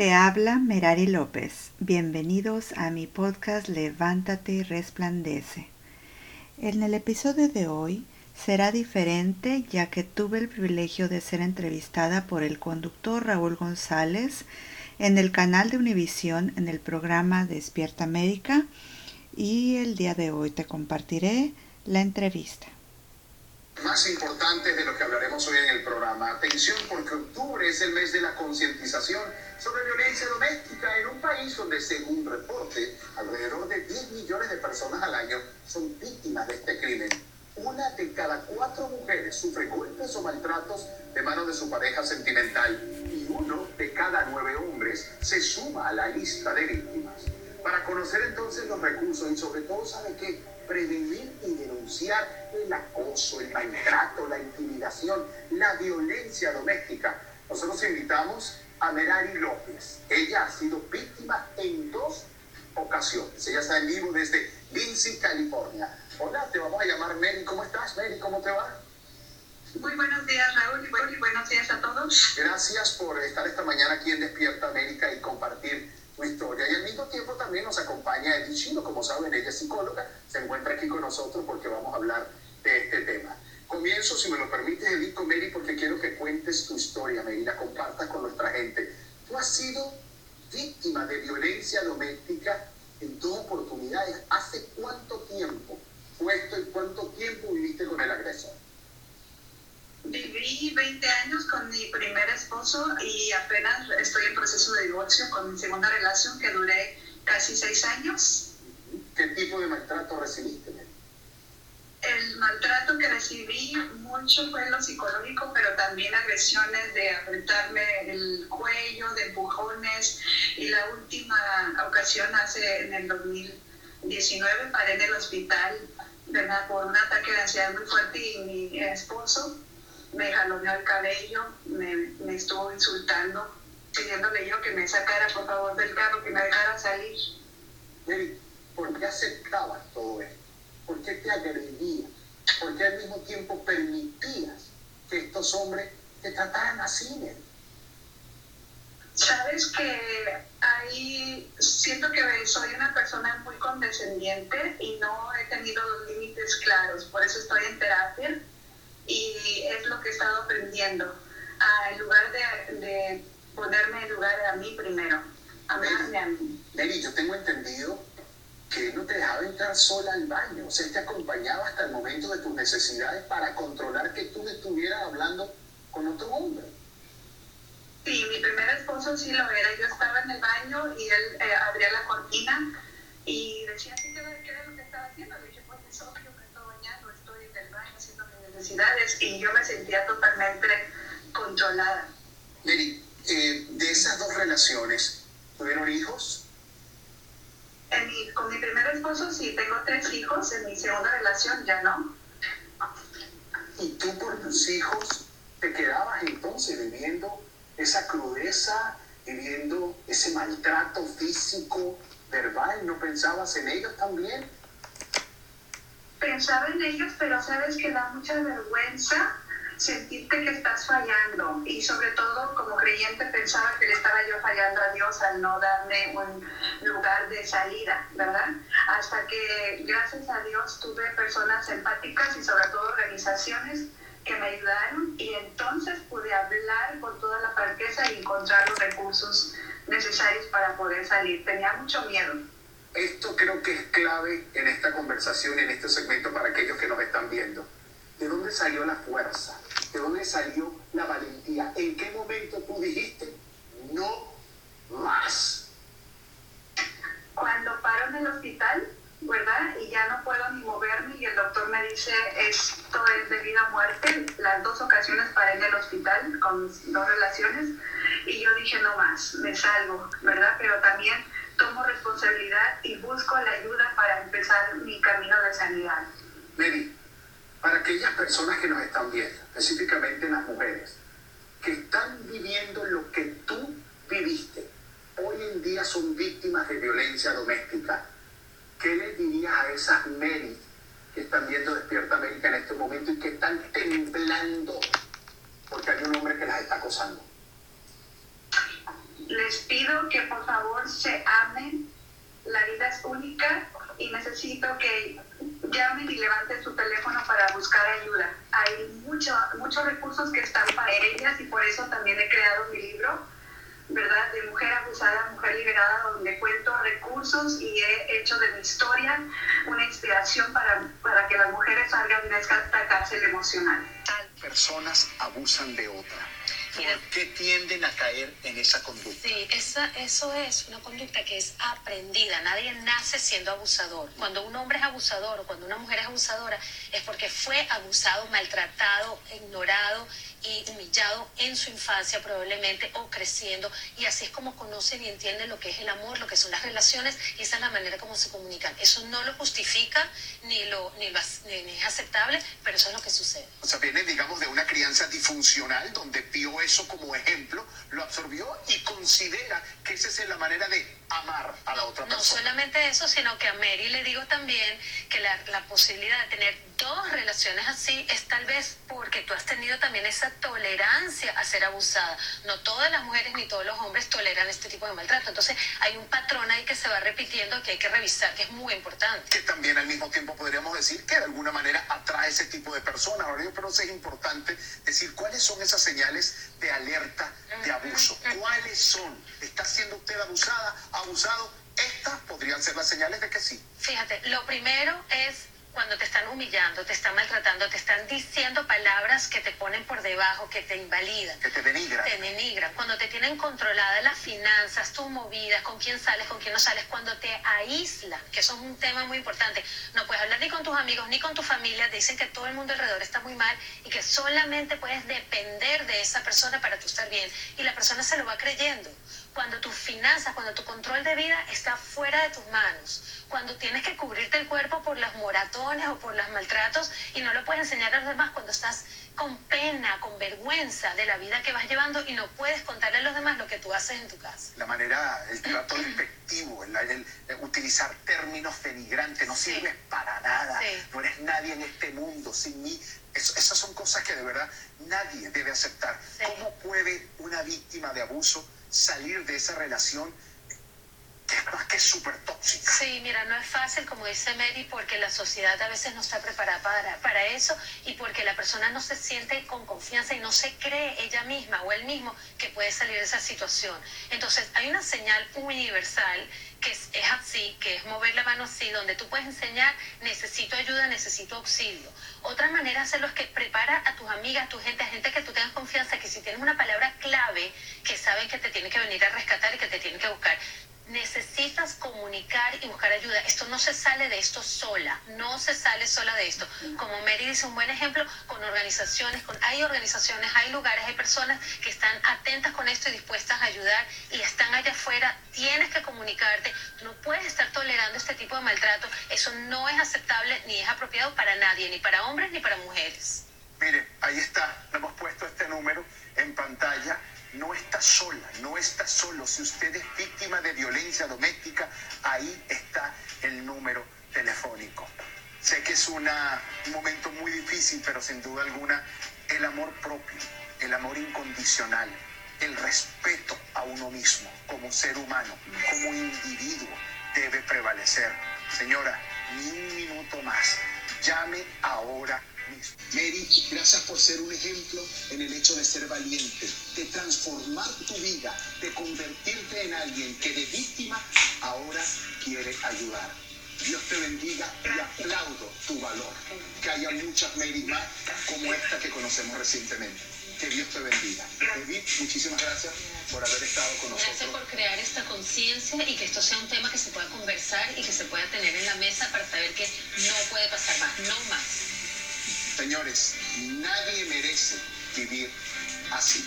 Te habla Merari López. Bienvenidos a mi podcast Levántate y Resplandece. En el episodio de hoy será diferente ya que tuve el privilegio de ser entrevistada por el conductor Raúl González en el canal de Univisión en el programa Despierta América y el día de hoy te compartiré la entrevista más importantes de lo que hablaremos hoy en el programa. Atención porque octubre es el mes de la concientización sobre violencia doméstica en un país donde, según reporte, alrededor de 10 millones de personas al año son víctimas de este crimen. Una de cada cuatro mujeres sufre golpes o maltratos de manos de su pareja sentimental y uno de cada nueve hombres se suma a la lista de víctimas. Para conocer entonces los recursos y sobre todo, ¿sabe qué? Prevenir y denunciar el acoso, el maltrato, la intimidación, la violencia doméstica. Nosotros invitamos a Merari López. Ella ha sido víctima en dos ocasiones. Ella está en vivo desde Lindsay, California. Hola, te vamos a llamar Mary. ¿Cómo estás, Mary? ¿Cómo te va? Muy buenos días, Raúl, y buenos días a todos. Gracias por estar esta mañana aquí en Despierta América y compartir historia. Y al mismo tiempo también nos acompaña Edith Chino, como saben, ella es psicóloga, se encuentra aquí con nosotros porque vamos a hablar de este tema. Comienzo, si me lo permites, Edith, con Mary, porque quiero que cuentes tu historia, Mary, la compartas con nuestra gente. Tú has sido víctima de violencia doméstica en dos oportunidades. ¿Hace cuánto tiempo fue esto y cuánto tiempo viviste con el agresor? Viví 20 años con mi primer esposo y apenas estoy en proceso de divorcio con mi segunda relación que duré casi seis años. ¿Qué tipo de maltrato recibiste? El maltrato que recibí mucho fue lo psicológico, pero también agresiones de apretarme el cuello, de empujones. Y la última ocasión hace en el 2019 paré en el hospital ¿verdad? por un ataque de ansiedad muy fuerte y mi esposo me jaloneó el cabello, me, me estuvo insultando, pidiéndole yo que me sacara por favor del carro, que me dejara salir. ¿por qué aceptabas todo esto? ¿Por qué te agredías? ¿Por qué al mismo tiempo permitías que estos hombres te trataran así, Mary? Sabes que ahí siento que soy una persona muy condescendiente y no he tenido los límites claros, por eso estoy en terapia y es lo que he estado aprendiendo. En lugar de, de, ponerme en lugar a mí primero, amarme a mí. Mary, yo tengo entendido que no te dejaba entrar sola al baño, o sea, te acompañaba hasta el momento de tus necesidades para controlar que tú estuvieras hablando con otro hombre. Sí, mi primer esposo sí lo era. Yo estaba en el baño y él eh, abría la cortina y decía, ¿qué, ¿qué era lo que estaba haciendo? Le dije, pues es obvio que estoy bañando, estoy en el baño haciendo mis necesidades y yo me sentía totalmente controlada. Mary, eh, de esas dos relaciones, ¿tuvieron hijos? En mi, con mi primer esposo sí, tengo tres hijos, en mi segunda relación ya no. ¿Y tú por tus hijos te quedabas entonces viviendo esa crudeza, viviendo ese maltrato físico, verbal? ¿No pensabas en ellos también? Pensaba en ellos, pero sabes que da mucha vergüenza sentirte que estás fallando y sobre todo como creyente pensaba que le estaba yo fallando a Dios al no darme un lugar de salida, ¿verdad? Hasta que gracias a Dios tuve personas empáticas y sobre todo organizaciones que me ayudaron y entonces pude hablar con toda la franqueza y encontrar los recursos necesarios para poder salir. Tenía mucho miedo. Esto creo que es clave en esta conversación, en este segmento para aquellos que nos están viendo. ¿De dónde salió la fuerza? ¿De dónde salió la valentía? ¿En qué momento tú dijiste no más? Cuando paro en el hospital, ¿verdad? Y ya no puedo ni moverme y el doctor me dice esto es de vida o muerte. Las dos ocasiones paré en el hospital con dos relaciones y yo dije no más, me salgo, ¿verdad? Pero también tomo responsabilidad y busco la ayuda para empezar mi camino de sanidad. Mary, para aquellas personas que nos están viendo, específicamente las mujeres, que están viviendo lo que tú viviste, hoy en día son víctimas de violencia doméstica, ¿qué les dirías a esas Mary que están viendo Despierta América en este momento y que están temblando porque hay un hombre que las está acosando? les pido que por favor se es única y necesito que llamen y levanten su teléfono para buscar ayuda. Hay mucho, muchos recursos que están para ellas y por eso también he creado mi libro, ¿verdad? De mujer abusada, mujer liberada, donde cuento recursos y he hecho de mi historia una inspiración para, para que las mujeres salgan de esta cárcel emocional. Personas abusan de otra ¿Por qué tienden a caer en esa conducta? Sí, esa, eso es una conducta que es aprendida. Nadie nace siendo abusador. Cuando un hombre es abusador o cuando una mujer es abusadora es porque fue abusado, maltratado, ignorado y humillado en su infancia probablemente o creciendo y así es como conocen y entienden lo que es el amor, lo que son las relaciones y esa es la manera como se comunican. Eso no lo justifica ni, lo, ni, es aceptable, pero eso es lo que sucede. O sea, viene digamos de una disfuncional donde vio eso como ejemplo, lo absorbió y considera que esa es la manera de amar a la otra persona. No solamente eso, sino que a Mary le digo también que la, la posibilidad de tener dos relaciones así es tal vez porque tú has tenido también esa tolerancia a ser abusada. No todas las mujeres ni todos los hombres toleran este tipo de maltrato. Entonces hay un patrón ahí que se va repitiendo que hay que revisar, que es muy importante. Que también al mismo tiempo podríamos decir que de alguna manera atrae ese tipo de personas. Ahora yo creo que es importante decir cuáles son esas señales de alerta de abuso. ¿Cuáles son? ¿Está siendo usted abusada, abusado? Estas podrían ser las señales de que sí. Fíjate, lo primero es cuando te están humillando, te están maltratando, te están diciendo palabras que te ponen por debajo, que te invalidan. Que te denigran. Te denigran. Cuando te tienen controlada las finanzas, tus movidas, con quién sales, con quién no sales, cuando te aíslan, que eso es un tema muy importante. No puedes hablar ni con tus amigos ni con tu familia, te dicen que todo el mundo alrededor está muy mal y que solamente puedes depender de esa persona para tú estar bien. Y la persona se lo va creyendo cuando tus finanzas, cuando tu control de vida está fuera de tus manos, cuando tienes que cubrirte el cuerpo por las moratones o por los maltratos y no lo puedes enseñar a los demás, cuando estás con pena, con vergüenza de la vida que vas llevando y no puedes contarle a los demás lo que tú haces en tu casa. La manera, el trato despectivo, el, utilizar términos denigrantes, no sirves para nada, no eres nadie en este mundo, sin mí. esas son cosas que de verdad nadie debe aceptar. ¿Cómo puede una víctima de abuso salir de esa relación que es súper tóxica. Sí, mira, no es fácil, como dice Mary, porque la sociedad a veces no está preparada para, para eso y porque la persona no se siente con confianza y no se cree ella misma o él mismo que puede salir de esa situación. Entonces, hay una señal universal que es, es, así, que es mover la mano así, donde tú puedes enseñar, necesito ayuda, necesito auxilio. Otra manera de hacerlo es que prepara a tus amigas, a tu gente, a gente que tú tengas confianza, que si tienes una palabra clave, que saben que te tiene que venir a rescatar y que te tiene que buscar, necesitas comunicar y buscar Esto no se sale de esto sola, no se sale sola de esto. Como Mary dice, un buen ejemplo con organizaciones, con, hay organizaciones, hay lugares, hay personas que están atentas con esto y dispuestas a ayudar y están allá afuera. Tienes que comunicarte, no puedes estar tolerando este tipo de maltrato. Eso no es aceptable ni es apropiado para nadie, ni para hombres ni para mujeres. Mire, ahí está, hemos puesto este número en pantalla no está sola, no está solo. Si usted es víctima de violencia doméstica, ahí está el número telefónico. Sé que es un momento muy difícil, pero sin duda alguna el amor propio, el amor incondicional, el respeto a uno mismo como ser humano, como individuo, debe prevalecer. Señora, ni un minuto más. Llame ahora Mary, gracias por ser un ejemplo en el hecho de ser valiente, de transformar tu vida, de convertirte en alguien que de víctima ahora quiere ayudar. Dios te bendiga y aplaudo tu valor. Que haya muchas Mary más como esta que conocemos recientemente. Que Dios te bendiga. Edith, muchísimas gracias por haber estado con nosotros. Gracias por crear esta conciencia y que esto sea un tema que se pueda conversar y que se pueda tener en la mesa para saber que no puede pasar más, no más. Señores, nadie merece vivir así.